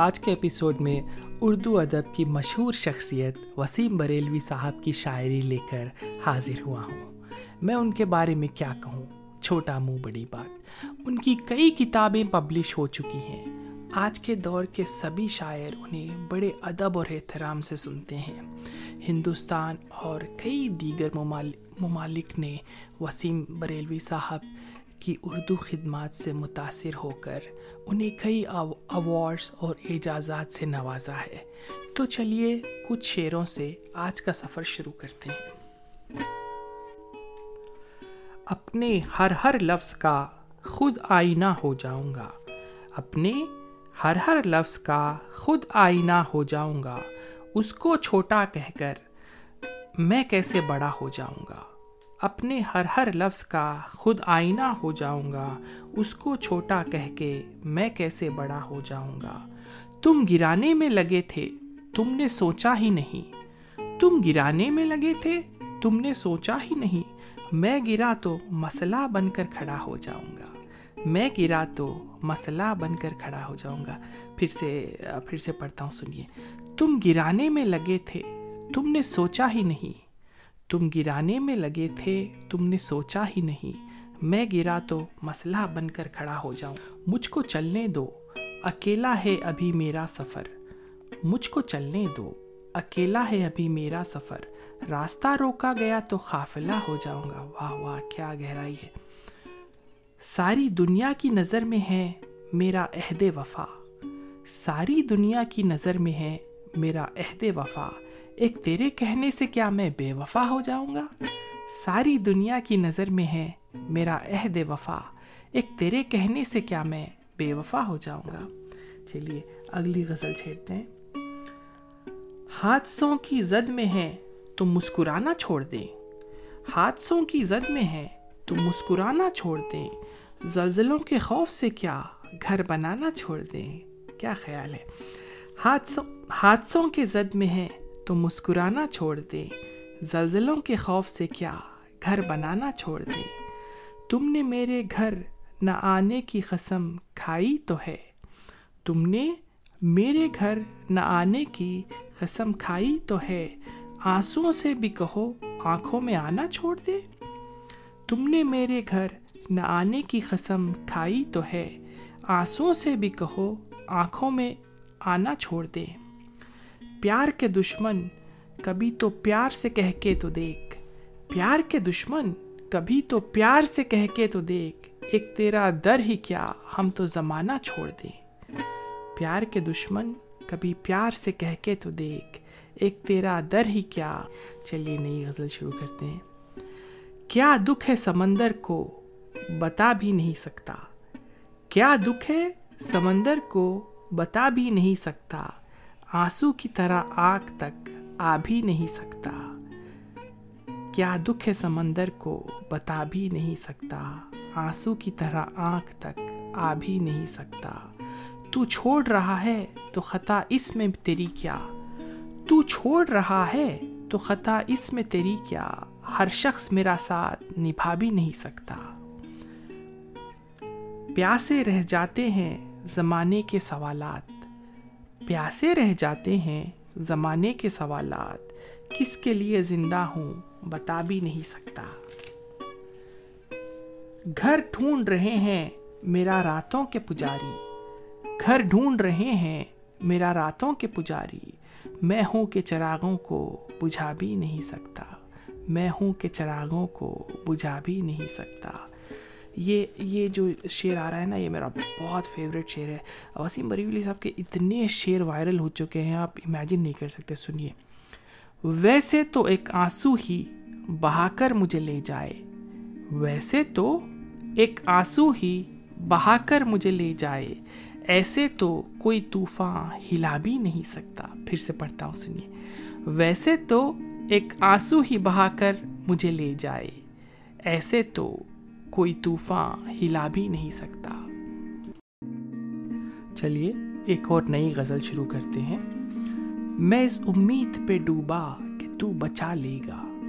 آج کے ایپیسوڈ میں اردو ادب کی مشہور شخصیت وسیم بریلوی صاحب کی شاعری لے کر حاضر ہوا ہوں۔ میں ان کے بارے میں کیا کہوں؟ چھوٹا منہ، بڑی بات۔ ان کی کئی کتابیں پبلش ہو چکی ہیں۔ آج کے دور کے سبھی شاعر انہیں بڑے ادب اور احترام سے سنتے ہیں۔ ہندوستان اور کئی دیگر ممالک نے وسیم بریلوی صاحب کی اردو خدمات سے متاثر ہو کر انہیں کئی ایوارڈس اور اعجازات سے نوازا ہے۔ تو چلیے، کچھ شعروں سے آج کا سفر شروع کرتے ہیں۔ اپنے ہر ہر لفظ کا خود آئینہ ہو جاؤں گا اپنے ہر ہر لفظ کا خود آئینہ ہو جاؤں گا اس کو چھوٹا کہہ کر میں کیسے بڑا ہو جاؤں گا اپنے ہر ہر لفظ کا خود آئینہ ہو جاؤں گا۔ اس کو چھوٹا کہہ کے میں کیسے بڑا ہو جاؤں گا؟ تم گرانے میں لگے تھے، تم نے سوچا ہی نہیں۔ تم گرانے میں لگے تھے، تم نے سوچا ہی نہیں۔ میں گرا تو مسئلہ بن کر کھڑا ہو جاؤں گا۔ میں گرا تو مسئلہ بن کر کھڑا ہو جاؤں گا۔ پھر سے پھر سے پڑھتا ہوں، سنیے۔ تم گرانے میں لگے تھے، تم نے سوچا ہی نہیں۔ تم گرانے میں لگے تھے، تم نے سوچا ہی نہیں۔ میں گرا تو مسئلہ بن کر کھڑا ہو جاؤں۔ مجھ کو چلنے دو۔ اکیلا ہے ابھی میرا سفر۔ مجھ کو چلنے دو۔ اکیلا ہے ابھی میرا سفر۔ راستہ روکا گیا تو قافلہ ہو جاؤں گا۔ واہ واہ، کیا گہرائی ہے۔ ساری دنیا کی نظر میں ہے میرا عہد وفا۔ ساری دنیا کی نظر میں ہے میرا عہد وفا۔ ایک تیرے کہنے سے کیا میں بے وفا ہو جاؤں گا؟ ساری دنیا کی نظر میں ہے میرا عہد وفا۔ ایک تیرے کہنے سے کیا میں بے وفا ہو جاؤں گا؟ چلیے، اگلی غزل چھیڑتے ہیں۔ حادثوں کی زد میں ہے تو مسکرانا چھوڑ دیں۔ حادثوں کی زد میں ہے تو مسکرانا چھوڑ دیں۔ زلزلوں کے خوف سے کیا گھر بنانا چھوڑ دیں۔ کیا خیال ہے؟ حادثوں حادثوں کے زد میں ہے تو مسکرانا چھوڑ دے۔ زلزلوں کے خوف سے کیا گھر بنانا چھوڑ دے۔ تم نے میرے گھر نہ آنے کی قسم کھائی تو ہے۔ تم نے میرے گھر نہ آنے کی قسم کھائی تو ہے۔ آنسوؤں سے بھی کہو آنکھوں میں آنا چھوڑ دے۔ تم نے میرے گھر نہ آنے کی قسم کھائی تو ہے۔ آنسوؤں سے بھی کہو آنکھوں میں آنا چھوڑ دے۔ پیار کے دشمن کبھی تو پیار سے کہہ کے تو دیکھ۔ پیار کے دشمن کبھی تو پیار سے کہہ کے تو دیکھ۔ ایک تیرا در ہی کیا ہم تو زمانہ چھوڑ دیں۔ پیار کے دشمن کبھی پیار سے کہہ کے تو دیکھ۔ ایک تیرا در ہی کیا۔ چلیے نئی غزل شروع کرتے ہیں۔ کیا دکھ ہے سمندر کو بتا بھی نہیں سکتا۔ کیا دکھ ہے سمندر کو بتا بھی نہیں سکتا۔ آنسو کی طرح آنکھ تک آ بھی نہیں سکتا۔ کیا دکھ ہے سمندر کو بتا بھی نہیں سکتا۔ آنسو کی طرح آنکھ تک آ بھی نہیں سکتا۔ تو چھوڑ رہا ہے تو خطا اس میں تیری کیا۔ تو چھوڑ رہا ہے تو خطا اس میں تیری کیا۔ ہر شخص میرا ساتھ نبھا بھی نہیں سکتا۔ پیاسے رہ جاتے ہیں زمانے کے سوالات۔ پیاسے رہ جاتے ہیں زمانے کے سوالات، کس کے لیے زندہ ہوں بتا بھی نہیں سکتا۔ گھر ڈھونڈ رہے ہیں میرا راتوں کے پجاری۔ گھر ڈھونڈ رہے ہیں میرا راتوں کے پجاری۔ میں ہوں کہ چراغوں کو بجھا بھی نہیں سکتا۔ میں ہوں کہ چراغوں کو بجھا بھی نہیں سکتا۔ یہ یہ جو شعر آ رہا ہے نا، یہ میرا بہت فیوریٹ شعر ہے۔ وسیم بریولی صاحب کے اتنے شعر وائرل ہو چکے ہیں، آپ امیجن نہیں کر سکتے، سنیے۔ ویسے تو ایک آنسو ہی بہا کر مجھے لے جائے۔ ویسے تو ایک آنسو ہی بہا کر مجھے لے جائے۔ ایسے تو کوئی طوفان ہلا بھی نہیں سکتا۔ پھر سے پڑھتا ہوں، سنیے۔ ویسے تو ایک آنسو ہی بہا کر مجھے لے جائے۔ ایسے تو کوئی طوفان ہلا بھی نہیں سکتا۔ چلیے، ایک اور نئی غزل شروع کرتے ہیں۔ میں اس امید پہ ڈوبا کہ تو بچا لے گا۔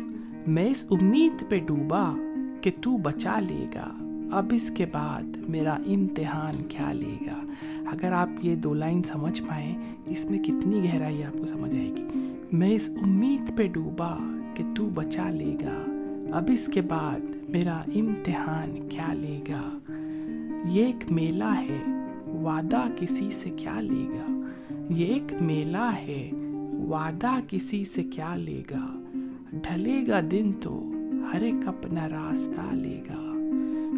میں اس امید پہ ڈوبا کہ تو بچا لے گا۔ اب اس کے بعد میرا امتحان کیا لے گا۔ اگر آپ یہ دو لائن سمجھ پائیں، اس میں کتنی گہرائی آپ کو سمجھ آئے گی۔ میں اس امید پہ ڈوبا کہ تو بچا لے گا۔ اب اس کے بعد میرا امتحان کیا لے گا؟ یہ ایک میلہ ہے، وعدہ کسی سے کیا لے گا؟ یہ ایک میلہ ہے، وعدہ کسی سے کیا لے گا؟ ڈھلے گا دن تو ہر ایک اپنا راستہ لے گا۔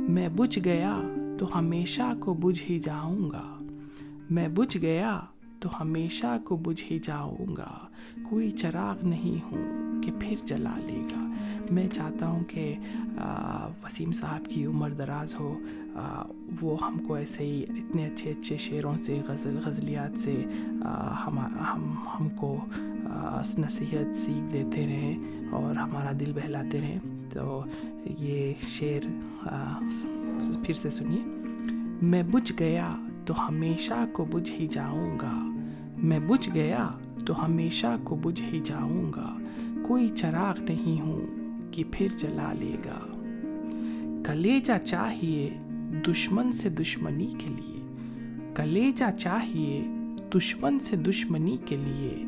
میں بجھ گیا تو ہمیشہ کو بجھ ہی جاؤں گا۔ میں بجھ گیا تو ہمیشہ کو بجھ ہی جاؤں گا۔ کوئی چراغ نہیں ہوں کہ پھر جلا لے گا۔ میں چاہتا ہوں کہ وسیم صاحب کی عمر دراز ہو۔ وہ ہم کو ایسے ہی اتنے اچھے اچھے شعروں سے، غزل، غزلیات سے ہم ہم ہم کو نصیحت سیکھ دیتے رہیں اور ہمارا دل بہلاتے رہیں تو یہ شعر پھر سے سنیے۔ میں بجھ گیا تو ہمیشہ کو بجھ ہی جاؤں گا۔ میں بجھ گیا تو ہمیشہ کو بجھ ہی جاؤں گا۔ کوئی چراغ نہیں ہوں کہ پھر جلا لے گا۔ کلیجا چاہیے دشمن سے دشمنی کے لیے۔ کلیجا چاہیے دشمن سے دشمنی کے لیے۔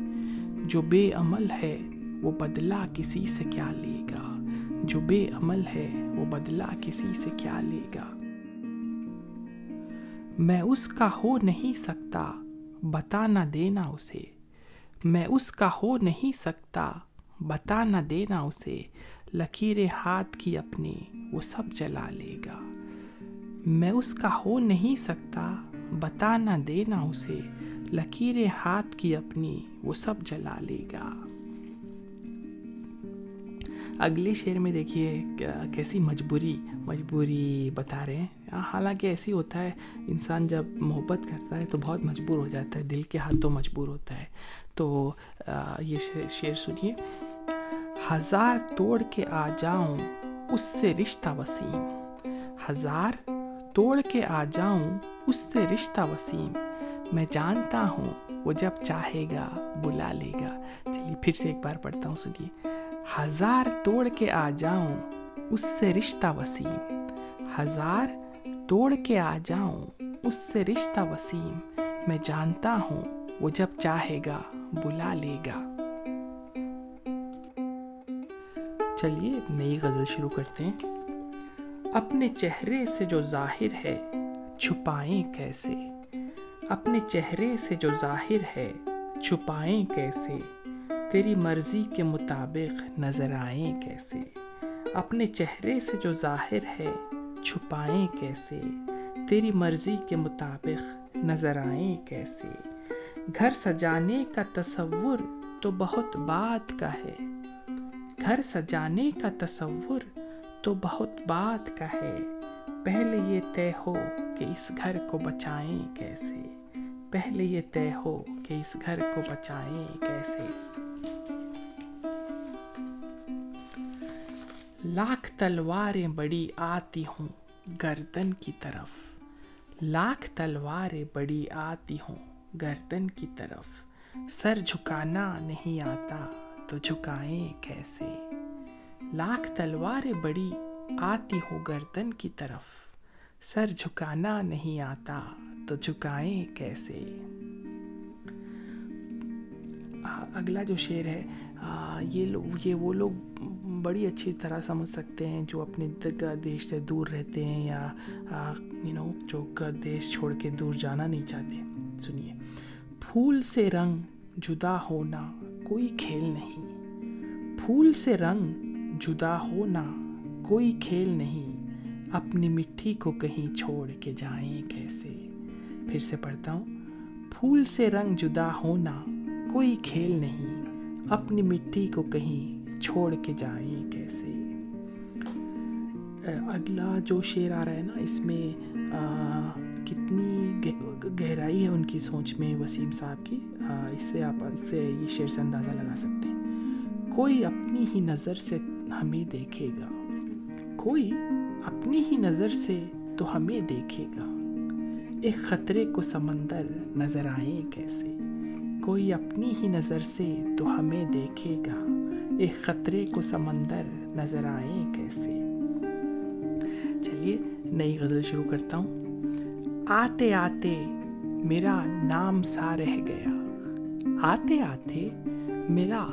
جو بے عمل ہے وہ بدلہ کسی سے کیا لے گا۔ جو بے عمل ہے وہ بدلہ کسی سے کیا لے گا۔ میں اس کا ہو نہیں سکتا بتا نہ دینا اسے۔ میں اس کا ہو نہیں سکتا، بتا نہ دینا اسے۔ لکیر ہاتھ کی اپنی وہ سب جلا لے گا۔ میں اس کا ہو نہیں سکتا، بتا نہ دینا اسے۔ لکیر ہاتھ کی اپنی وہ سب جلا لے گا۔ اگلے شعر میں دیکھیے کیسی مجبوری مجبوری بتا رہے ہیں۔ حالانکہ ایسی ہوتا ہے، انسان جب محبت کرتا ہے تو بہت مجبور ہو جاتا ہے، دل کے ہاتھوں مجبور ہوتا ہے۔ تو یہ شعر سنیے۔ ہزار توڑ کے آ جاؤں، اس سے رشتہ وسیم۔ ہزار توڑ کے آ جاؤں، اس سے رشتہ وسیم۔ میں جانتا ہوں، وہ جب چاہے گا، بلا لے گا۔ چلیے، پھر سے ایک بار پڑھتا ہوں، سنیے۔ ہزار توڑ کے آ جاؤں، اس سے رشتہ وسیم۔ ہزار توڑ کے آ جاؤں، اس سے رشتہ وسیم۔ میں جانتا ہوں، وہ جب چاہے گا، بلا لے گا۔ چلیے، ایک نئی غزل شروع کرتے ہیں۔ اپنے چہرے سے جو ظاہر ہے، چھپائیں کیسے؟ اپنے چہرے سے جو ظاہر ہے، چھپائیں کیسے؟ تیری مرضی کے مطابق نظر آئیں کیسے؟ اپنے چہرے سے جو ظاہر ہے، چھپائیں کیسے؟ تیری مرضی کے مطابق نظر آئیں کیسے؟ گھر سجانے کا تصور تو بہت بات کا ہے۔ گھر سجانے کا تصور تو بہت بات کا ہے۔ پہلے یہ طے ہو کہ اس گھر کو بچائیں کیسے؟ پہلے یہ طے ہو کہ اس گھر کو بچائیں کیسے؟ لاکھ تلواریں بڑی آتی ہوں گردن کی طرف۔ لاکھ تلواریں بڑی آتی ہوں گردن کی طرف۔ سر جھکانا نہیں آتا تو جھکائیں کیسے؟ لاکھ تلواریں بڑی آتی ہوں گردن کی طرف۔ سر جھکانا نہیں آتا تو جھکائیں کیسے؟ اگلا جو شعر ہے یہ لوگ یہ وہ لوگ بڑی اچھی طرح سمجھ سکتے ہیں جو اپنے دیش سے دور رہتے ہیں یا یو نو جو دیش چھوڑ کے دور جانا نہیں چاہتے۔ سنیے، پھول سے رنگ جدا ہونا کوئی کھیل نہیں۔ پھول سے رنگ جدا ہونا کوئی کھیل نہیں۔ اپنی مٹھی کو کہیں چھوڑ کے جائیں کیسے؟ پھر سے پڑھتا ہوں۔ پھول سے رنگ جدا ہونا کوئی کھیل نہیں۔ اپنی مٹی کو کہیں چھوڑ کے جائیں کیسے؟ اگلا جو شعر آ رہا ہے نا، اس میں کتنی گہرائی ہے ان کی سوچ میں وسیم صاحب کی۔ اس سے آپ اس سے یہ شعر سے اندازہ لگا سکتے ہیں۔ کوئی اپنی ہی نظر سے ہمیں دیکھے گا۔ کوئی اپنی ہی نظر سے تو ہمیں دیکھے گا۔ ایک خطرے کو سمندر نظر آئے کیسے؟ کوئی اپنی ہی نظر سے تو ہمیں دیکھے گا۔ ایک خطرے کو سمندر نظر آئے کیسے؟ چلیے، نئی غزل شروع کرتا ہوں۔ آتے آتے میرا نام سا رہ گیا۔ آتے آتے میرا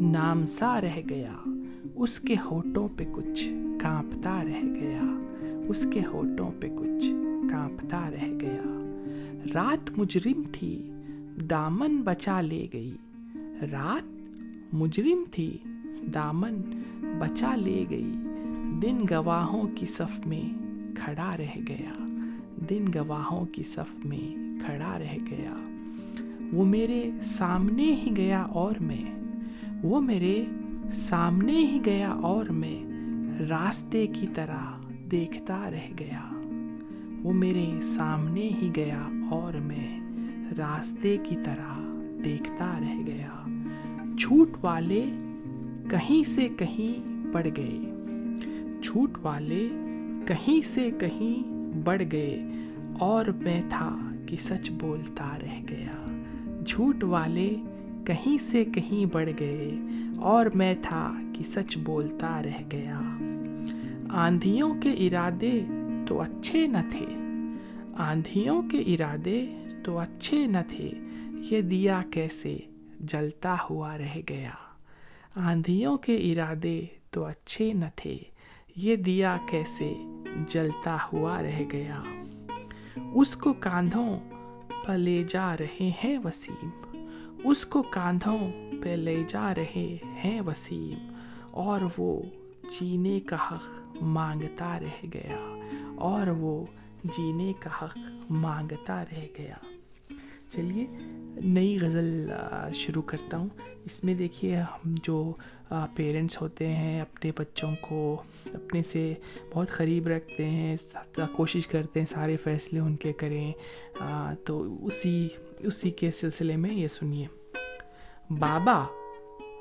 نام سا رہ گیا۔ اس کے ہوٹوں پہ کچھ کانپتا رہ گیا۔ اس کے ہوٹوں پہ کچھ کانپتا رہ گیا۔ رات مجرم تھی دامن بچا لے گئی۔ رات مجرم تھی، دامن بچا لے گئی۔ دن گواہوں کی صف میں کھڑا رہ گیا۔ دن گواہوں کی صف میں کھڑا رہ گیا۔ وہ میرے سامنے ہی گیا اور میں۔ وہ میرے سامنے ہی گیا اور میں۔ راستے کی طرح دیکھتا رہ گیا۔ وہ میرے سامنے ہی گیا اور میں۔ راستے کی طرح دیکھتا رہ گیا۔ جھوٹ والے کہیں سے کہیں بڑھ گئے۔ جھوٹ والے کہیں سے کہیں بڑھ گئے اور میں تھا کہ سچ بولتا رہ گیا۔ جھوٹ والے کہیں سے کہیں بڑھ گئے اور میں تھا کہ سچ بولتا رہ گیا۔ آندھیوں کے ارادے تو اچھے نہ تھے۔ آندھیوں کے ارادے تو اچھے نہ تھے، یہ دیا کیسے جلتا ہوا رہ گیا۔ آندھیوں کے ارادے تو اچھے نہ تھے، یہ دیا کیسے جلتا ہوا رہ گیا۔ اس کو کاندھوں پہ لے جا رہے ہیں وسیم، اس کو کاندھوں پہ لے جا رہے ہیں وسیم۔ اور وہ جینے کا حق مانگتا رہ گیا، اور وہ جینے کا حق مانگتا رہ گیا۔ چلیے، نئی غزل شروع کرتا ہوں۔ اس میں دیکھیے، ہم جو پیرنٹس ہوتے ہیں، اپنے بچوں کو اپنے سے بہت قریب رکھتے ہیں کوشش کرتے ہیں، سارے فیصلے ان کے کریں۔ تو اسی اسی کے سلسلے میں یہ سنیے۔ بابا،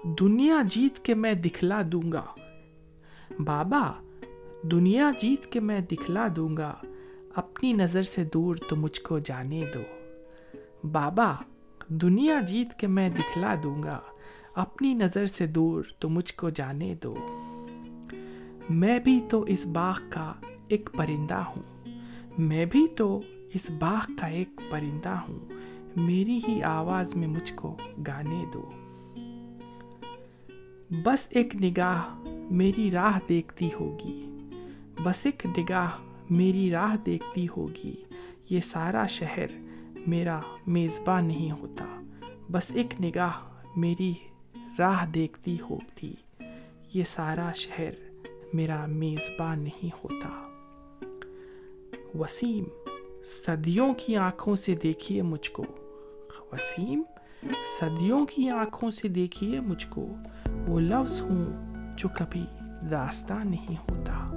دنیا جیت کے میں دکھلا دوں گا۔ بابا، دنیا جیت کے میں دکھلا دوں گا۔ اپنی نظر سے دور تو مجھ کو جانے دو۔ بابا، دنیا جیت کے میں دکھلا دوں گا، اپنی نظر سے دور تو مجھ کو جانے دو۔ میں بھی تو اس باغ کا ایک پرندہ ہوں۔ میں بھی تو اس باغ کا ایک پرندہ ہوں۔ میری ہی آواز میں مجھ کو گانے دو۔ بس ایک نگاہ میری راہ دیکھتی ہوگی۔ بس ایک نگاہ میری راہ دیکھتی ہوگی۔ یہ سارا شہر میرا میزبان نہیں ہوتا۔ بس ایک نگاہ میری راہ دیکھتی ہوتی۔ یہ سارا شہر میرا میزبان نہیں ہوتا۔ وسیم، صدیوں کی آنکھوں سے دیکھیے مجھ کو۔ وسیم، صدیوں کی آنکھوں سے دیکھیے مجھ کو۔ وہ لفظ ہوں جو کبھی داستان نہیں ہوتا۔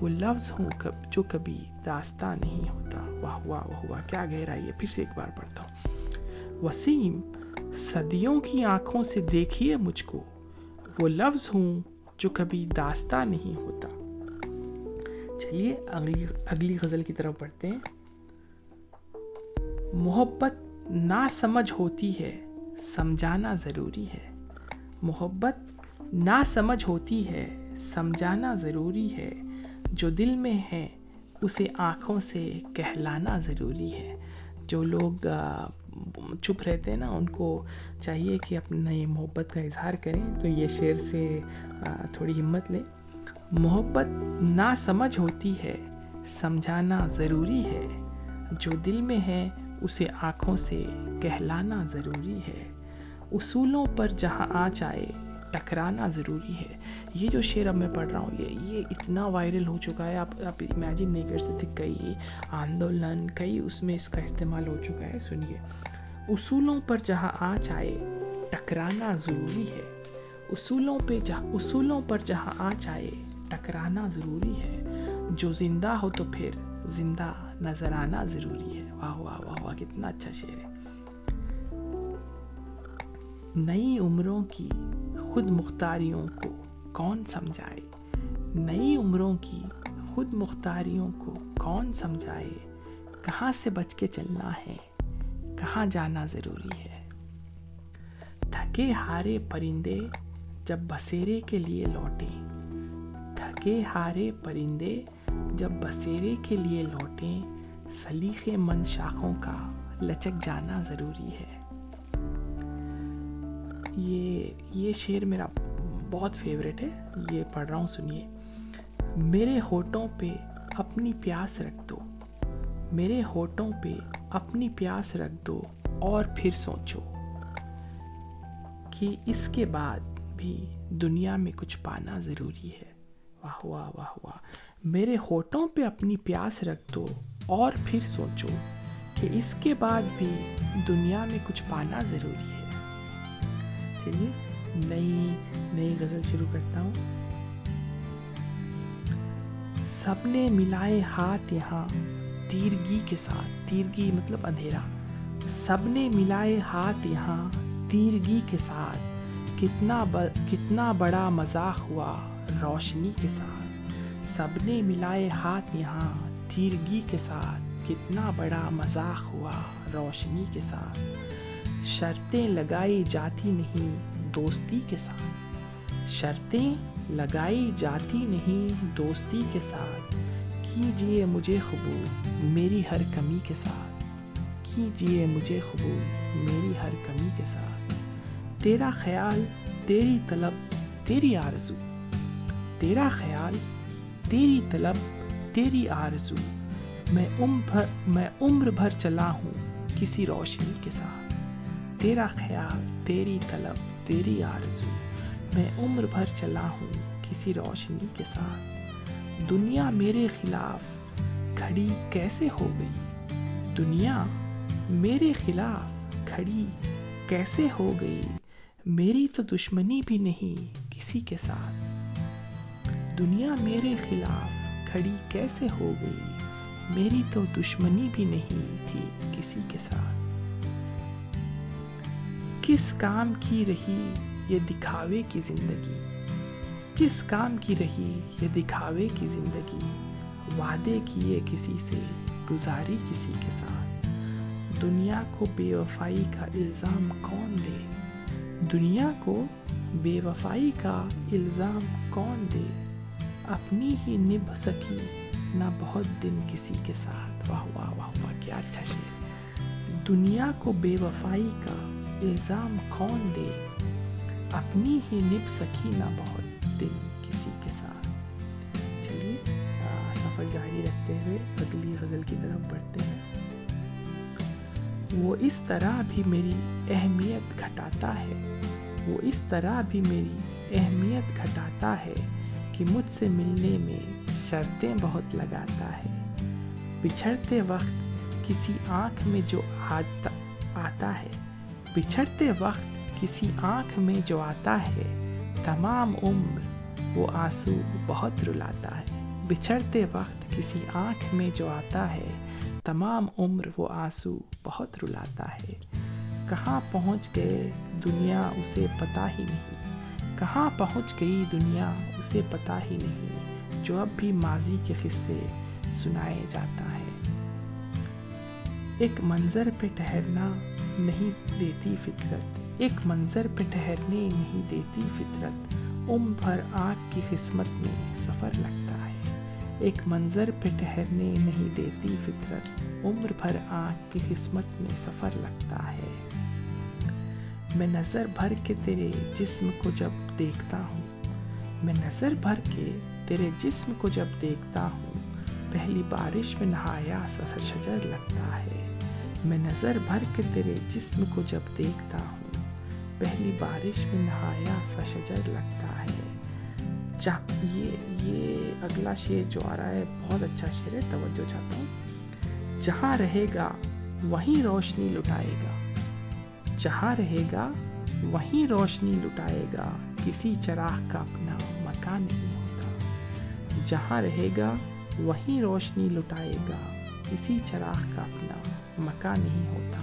وہ لفظ ہوں جو کبھی داستان نہیں ہوتا واہ واہ واہ واہ، کیا گہرائی ہے۔ پھر سے ایک بار پڑھتا ہوں۔ وسیم، صدیوں کی آنکھوں سے دیکھیے مجھ کو۔ وہ لفظ ہوں جو کبھی داستہ نہیں ہوتا۔ چلیے، اگلی اگلی غزل کی طرف پڑھتے ہیں۔ محبت نہ سمجھ ہوتی ہے، سمجھانا ضروری ہے۔ محبت نہ سمجھ ہوتی ہے، سمجھانا ضروری ہے۔ جو دل میں ہے اسے آنکھوں سے کہلانا ضروری ہے۔ جو لوگ چپ رہتے ہیں نا، ان کو چاہیے کہ اپنے محبت کا اظہار کریں۔ تو یہ شعر سے تھوڑی ہمت لیں۔ محبت نہ سمجھ ہوتی ہے، سمجھانا ضروری ہے۔ جو دل میں ہے، اسے آنکھوں سے کہلانا ضروری ہے۔ اصولوں پر جہاں آ جائے ٹکرانا ضروری ہے۔ یہ جو شعر اب میں پڑھ رہا ہوں، یہ یہ اتنا وائرل ہو چکا ہے، آپ آپ امیجن نہیں کر سکتے کئی آندولن، کئی اس میں اس کا استعمال ہو چکا ہے، سنیے۔ اصولوں پر جہاں آ جائے ٹکرانا ضروری ہے۔ اصولوں پہ جہاں اصولوں پر جہاں آ جائے ٹکرانا ضروری ہے۔ جو زندہ ہو تو پھر زندہ نظر آنا ضروری ہے۔ واہ واہ واہ واہ، کتنا اچھا شعر ہے۔ نئی عمروں کی خود مختاریوں کو کون سمجھائے؟ نئی عمروں کی خود مختاریوں کو کون سمجھائے؟ کہاں سے بچ کے چلنا ہے؟ کہاں جانا ضروری ہے؟ تھکے ہارے پرندے جب بسیرے کے لیے لوٹیں۔ تھکے ہارے پرندے جب بسیرے کے لیے لوٹیں سلیخ مند شاخوں کا لچک جانا ضروری ہے۔ یہ یہ شعر میرا بہت فیوریٹ ہے، یہ پڑھ رہا ہوں، سنیے۔ میرے ہوٹوں پہ اپنی پیاس رکھ دو، میرے ہوٹوں پہ اپنی پیاس رکھ دو اور پھر سوچو کہ اس کے بعد بھی دنیا میں کچھ پانا ضروری ہے۔ واہ واہ واہ واہ۔ میرے ہوٹوں پہ اپنی پیاس رکھ دو اور پھر سوچو کہ اس کے بعد بھی دنیا میں کچھ پانا ضروری ہے۔ چلیے نئی نئی غزل شروع کرتا ہوں۔ سب نے ملائے ہاتھ یہاں، تیرگی کے ساتھ، تیرگی مطلب اندھیرا۔ سب نے ملائے ہاتھ یہاں، تیرگی کے ساتھ۔ کتنا کتنا بڑا مذاق ہوا روشنی کے ساتھ۔ سب نے ملائے ہاتھ یہاں، تیرگی کے ساتھ۔ کتنا بڑا مذاق ہوا روشنی کے ساتھ۔ شرطیں لگائی جاتی نہیں دوستی کے ساتھ۔ شرطیں لگائی جاتی نہیں دوستی کے ساتھ۔ کیجیے مجھے قبول میری ہر کمی کے ساتھ۔ کیجیے مجھے قبول میری ہر کمی کے ساتھ۔ تیرا خیال، تیری طلب، تیری آرزو۔ تیرا خیال، تیری طلب، تیری آرزو۔ میں عمر میں عمر بھر چلا ہوں کسی روشنی کے ساتھ۔ تیرا خیال، تیری طلب، تیری آرزو، میں عمر بھر چلا ہوں کسی روشنی کے ساتھ۔ دنیا میرے خلاف کھڑی کیسے ہو گئی؟ دنیا میرے خلاف کھڑی کیسے ہو گئی؟ میری تو دشمنی بھی نہیں کسی کے ساتھ۔ دنیا میرے خلاف کھڑی کیسے ہو گئی؟ میری تو دشمنی بھی نہیں تھی کسی کے ساتھ۔ کس کام کی رہی یہ دکھاوے کی زندگی کس کام کی رہی یہ دکھاوے کی زندگی، وعدے کیے کسی سے، گزاری کسی کے ساتھ۔ دنیا کو بے وفائی کا الزام کون دے؟ دنیا کو بے وفائی کا الزام کون دے؟ اپنی ہی نبھ سکی، نہ بہت دن کسی کے ساتھ۔ واہ واہ واہ واہ، کیا اچھا دنیا کو بے وفائی کا الزام کون دے اپنی ہی نب سکی نہ بہت دن کسی کے ساتھ چلیے سفر جاری رکھتے ہوئے اگلی غزل کی طرف بڑھتے ہیں وہ اس طرح بھی میری اہمیت گھٹاتا ہے وہ اس طرح بھی میری اہمیت گھٹاتا ہے کہ مجھ سے ملنے میں شرطیں بہت لگاتا ہے بچھڑتے وقت کسی آنکھ میں جو آتا ہے بچھڑتے وقت کسی آنکھ میں جو آتا ہے، تمام عمر وہ آنسو بہت رلاتا ہے۔ بچھڑتے وقت کسی آنکھ میں جو آتا ہے، تمام عمر وہ آنسو بہت رلاتا ہے۔ کہاں پہنچ گئے دنیا اسے پتہ ہی نہیں۔ کہاں پہنچ گئی دنیا اسے پتہ ہی نہیں۔ جو اب بھی ماضی کے قصے سنائے جاتا ہے۔ ایک منظر پہ ٹہرنا نہیں دیتی فطرت۔ ایک منظر پہ ٹھہرنے نہیں دیتی فطرت۔ ام بھر آنکھ کی قسمت میں سفر لگتا ہے۔ ایک منظر پہ ٹھہرنے نہیں دیتی فطرت۔ عمر بھر آنکھ کی قسمت میں سفر لگتا ہے۔ میں نظر بھر کے تیرے جسم کو جب دیکھتا ہوں۔ میں نظر بھر کے تیرے جسم کو جب دیکھتا ہوں۔ پہلی بارش میں نہایا سا شجر لگتا ہے۔ میں نظر بھر کے تیرے جسم کو جب دیکھتا ہوں، پہلی بارش میں نہایا سا شجر لگتا ہے۔ یہ یہ اگلا شعر جو آ رہا ہے، بہت اچھا شعر ہے، توجہ چاہتا ہوں۔ جہاں رہے گا، وہیں روشنی لٹائے گا۔ جہاں رہے گا، وہیں روشنی لٹائے گا۔ کسی چراغ کا اپنا مکان نہیں ہوتا۔ جہاں رہے گا، وہیں روشنی لٹائے گا۔ کسی چراغ کا اپنا مکہ نہیں ہوتا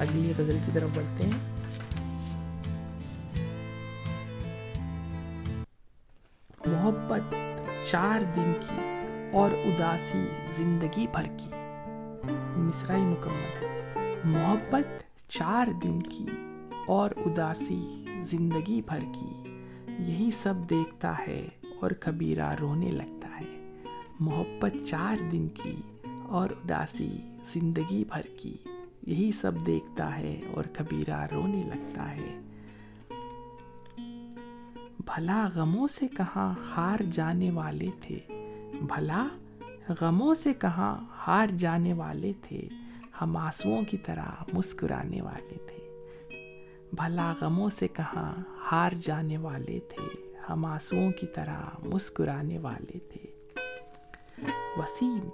اگلی غزل کی طرف بڑھتے ہیں محبت چار دن کی اور اداسی زندگی بھر کی مصرائی مکمل ہے محبت چار دن کی اور اداسی زندگی بھر کی یہی سب دیکھتا ہے اور کبیرہ رونے لگتا محبت چار دن کی اور اداسی زندگی بھر کی۔ یہی سب دیکھتا ہے اور کبیرہ رونے لگتا ہے۔ بھلا غموں سے کہاں ہار جانے والے تھے؟ بھلا غموں سے کہاں ہار جانے والے تھے؟ ہم آنسوؤں کی طرح مسکرانے والے تھے۔ بھلا غموں سے کہاں ہار جانے والے تھے؟ ہم آنسوؤں کی طرح مسکرانے والے تھے۔ وسیم،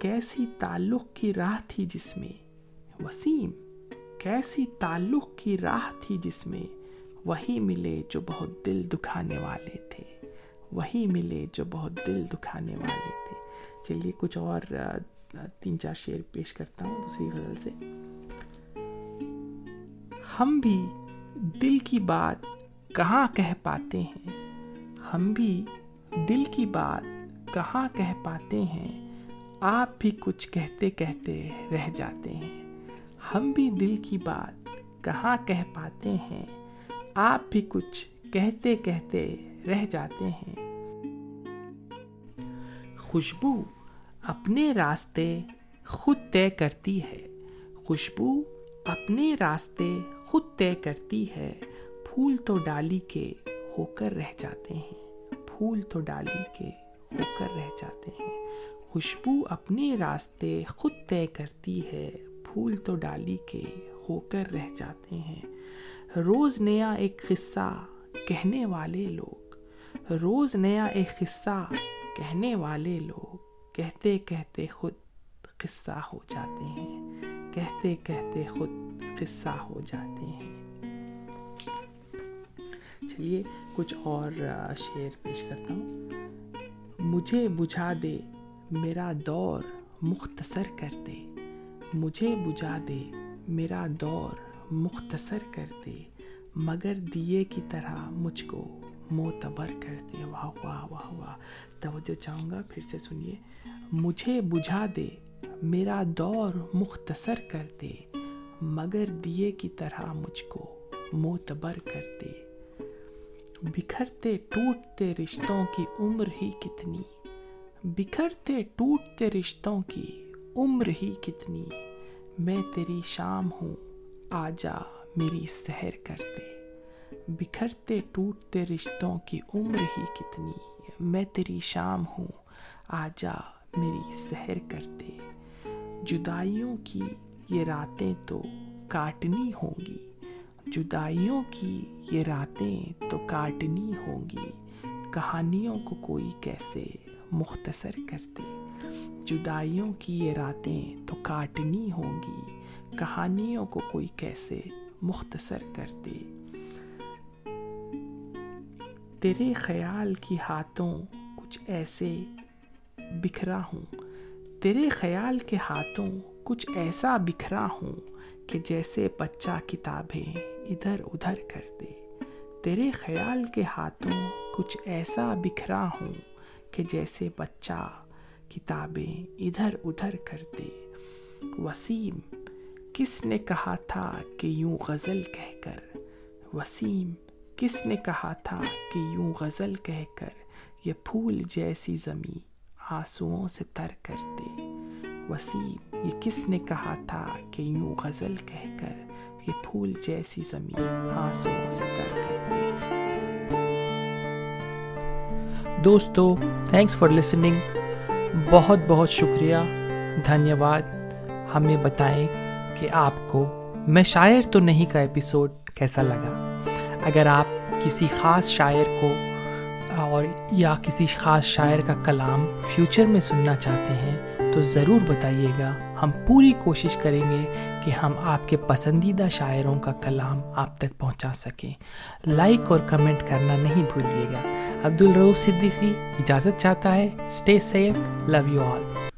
کیسی تعلق کی راہ تھی جس میں؟ وسیم، کیسی تعلق کی راہ تھی جس میں؟ وہی ملے جو بہت دل دکھانے والے تھے۔ وہی ملے جو بہت دل دکھانے والے تھے۔ چلیے، کچھ اور تین چار شعر پیش کرتا ہوں دوسری غزل سے۔ ہم بھی دل کی بات کہاں کہہ پاتے ہیں؟ ہم بھی دل کی بات کہاں کہہ پاتے ہیں، آپ بھی کچھ کہتے کہتے رہ جاتے ہیں۔ ہم بھی دل کی بات کہاں کہہ پاتے ہیں، آپ بھی کچھ کہتے کہتے رہ جاتے ہیں۔ خوشبو اپنے راستے خود طے کرتی ہے۔ خوشبو اپنے راستے خود طے کرتی ہے۔ پھول تو ڈالی کے ہو کر رہ جاتے ہیں۔ پھول تو ڈالی کے ہو کر رہ جاتے ہیں۔ خوشبو اپنے راستے خود طے کرتی ہے، پھول تو ڈالی کے ہو کر رہ جاتے ہیں۔ روز نیا ایک قصہ کہنے والے لوگ۔ روز نیا ایک قصہ کہنے والے لوگ۔ کہتے کہتے خود قصہ ہو جاتے ہیں۔ کہتے کہتے خود قصہ ہو جاتے ہیں۔ چلیے، کچھ اور شعر پیش کرتا ہوں۔ مجھے بجھا دے، میرا دور مختصر کر دے۔ مجھے بجھا دے، میرا دور مختصر کر دے۔ مگر دیے کی طرح مجھ کو معتبر کر دے۔ واہ واہ واہ واہ۔ توجہ چاہوں گا، پھر سے سنیے۔ مجھے بجھا دے، میرا دور مختصر کر دے۔ مگر دیے کی طرح مجھ کو معتبر کر دے۔ بکھرتے ٹوٹتے رشتوں کی عمر ہی کتنی؟ بکھرتے ٹوٹتے رشتوں کی عمر ہی کتنی؟ میں تیری شام ہوں، آجا میری سحر کر دے بکھرتے ٹوٹتے رشتوں کی عمر ہی کتنی؟ میں تیری شام ہوں، آجا میری سحر کر دے جدائیوں کی یہ راتیں تو کاٹنی ہوں گی۔ جدائیوں کی یہ راتیں تو کاٹنی ہوں گی، کہانیوں کو کوئی کیسے مختصر کر دے جدائیوں کی یہ راتیں تو کاٹنی ہوں گی، کہانیوں کو کوئی کیسے مختصر کر دے تیرے خیال کی ہاتھوں کچھ ایسے بکھرا ہوں، تیرے خیال کے ہاتھوں کچھ ایسا بکھرا ہوں کہ جیسے بچہ کتابیں ادھر ادھر کر دے۔ تیرے خیال کے ہاتھوں کچھ ایسا بکھرا ہوں کہ جیسے بچہ کتابیں ادھر ادھر کر دے۔ وسیم، کس نے کہا تھا کہ یوں غزل کہہ کر؟ وسیم، کس نے کہا تھا کہ یوں غزل کہہ کر؟ یہ پھول جیسی زمیں آنسوؤں سے تر کر دے۔ وسیم یہ کس نے کہا تھا کہ یوں غزل کہہ کر یہ پھول جیسی زمیں آنسوؤں سے تر کر دوستو تھینکس فار لسننگ بہت بہت شکریہ۔ دھنیہ واد ہمیں بتائیں کہ آپ کو میں شاعر تو نہیں کا ایپیسوڈ کیسا لگا؟ اگر آپ کسی خاص شاعر کو اور یا کسی خاص شاعر کا کلام فیوچر میں سننا چاہتے ہیں تو ضرور بتائیے گا، ہم پوری کوشش کریں گے کہ ہم آپ کے پسندیدہ شاعروں کا کلام آپ تک پہنچا سکیں۔ لائک اور کمنٹ کرنا نہیں بھولیے گا۔ عبد الروف صدیقی اجازت چاہتا ہے۔ Stay safe love you all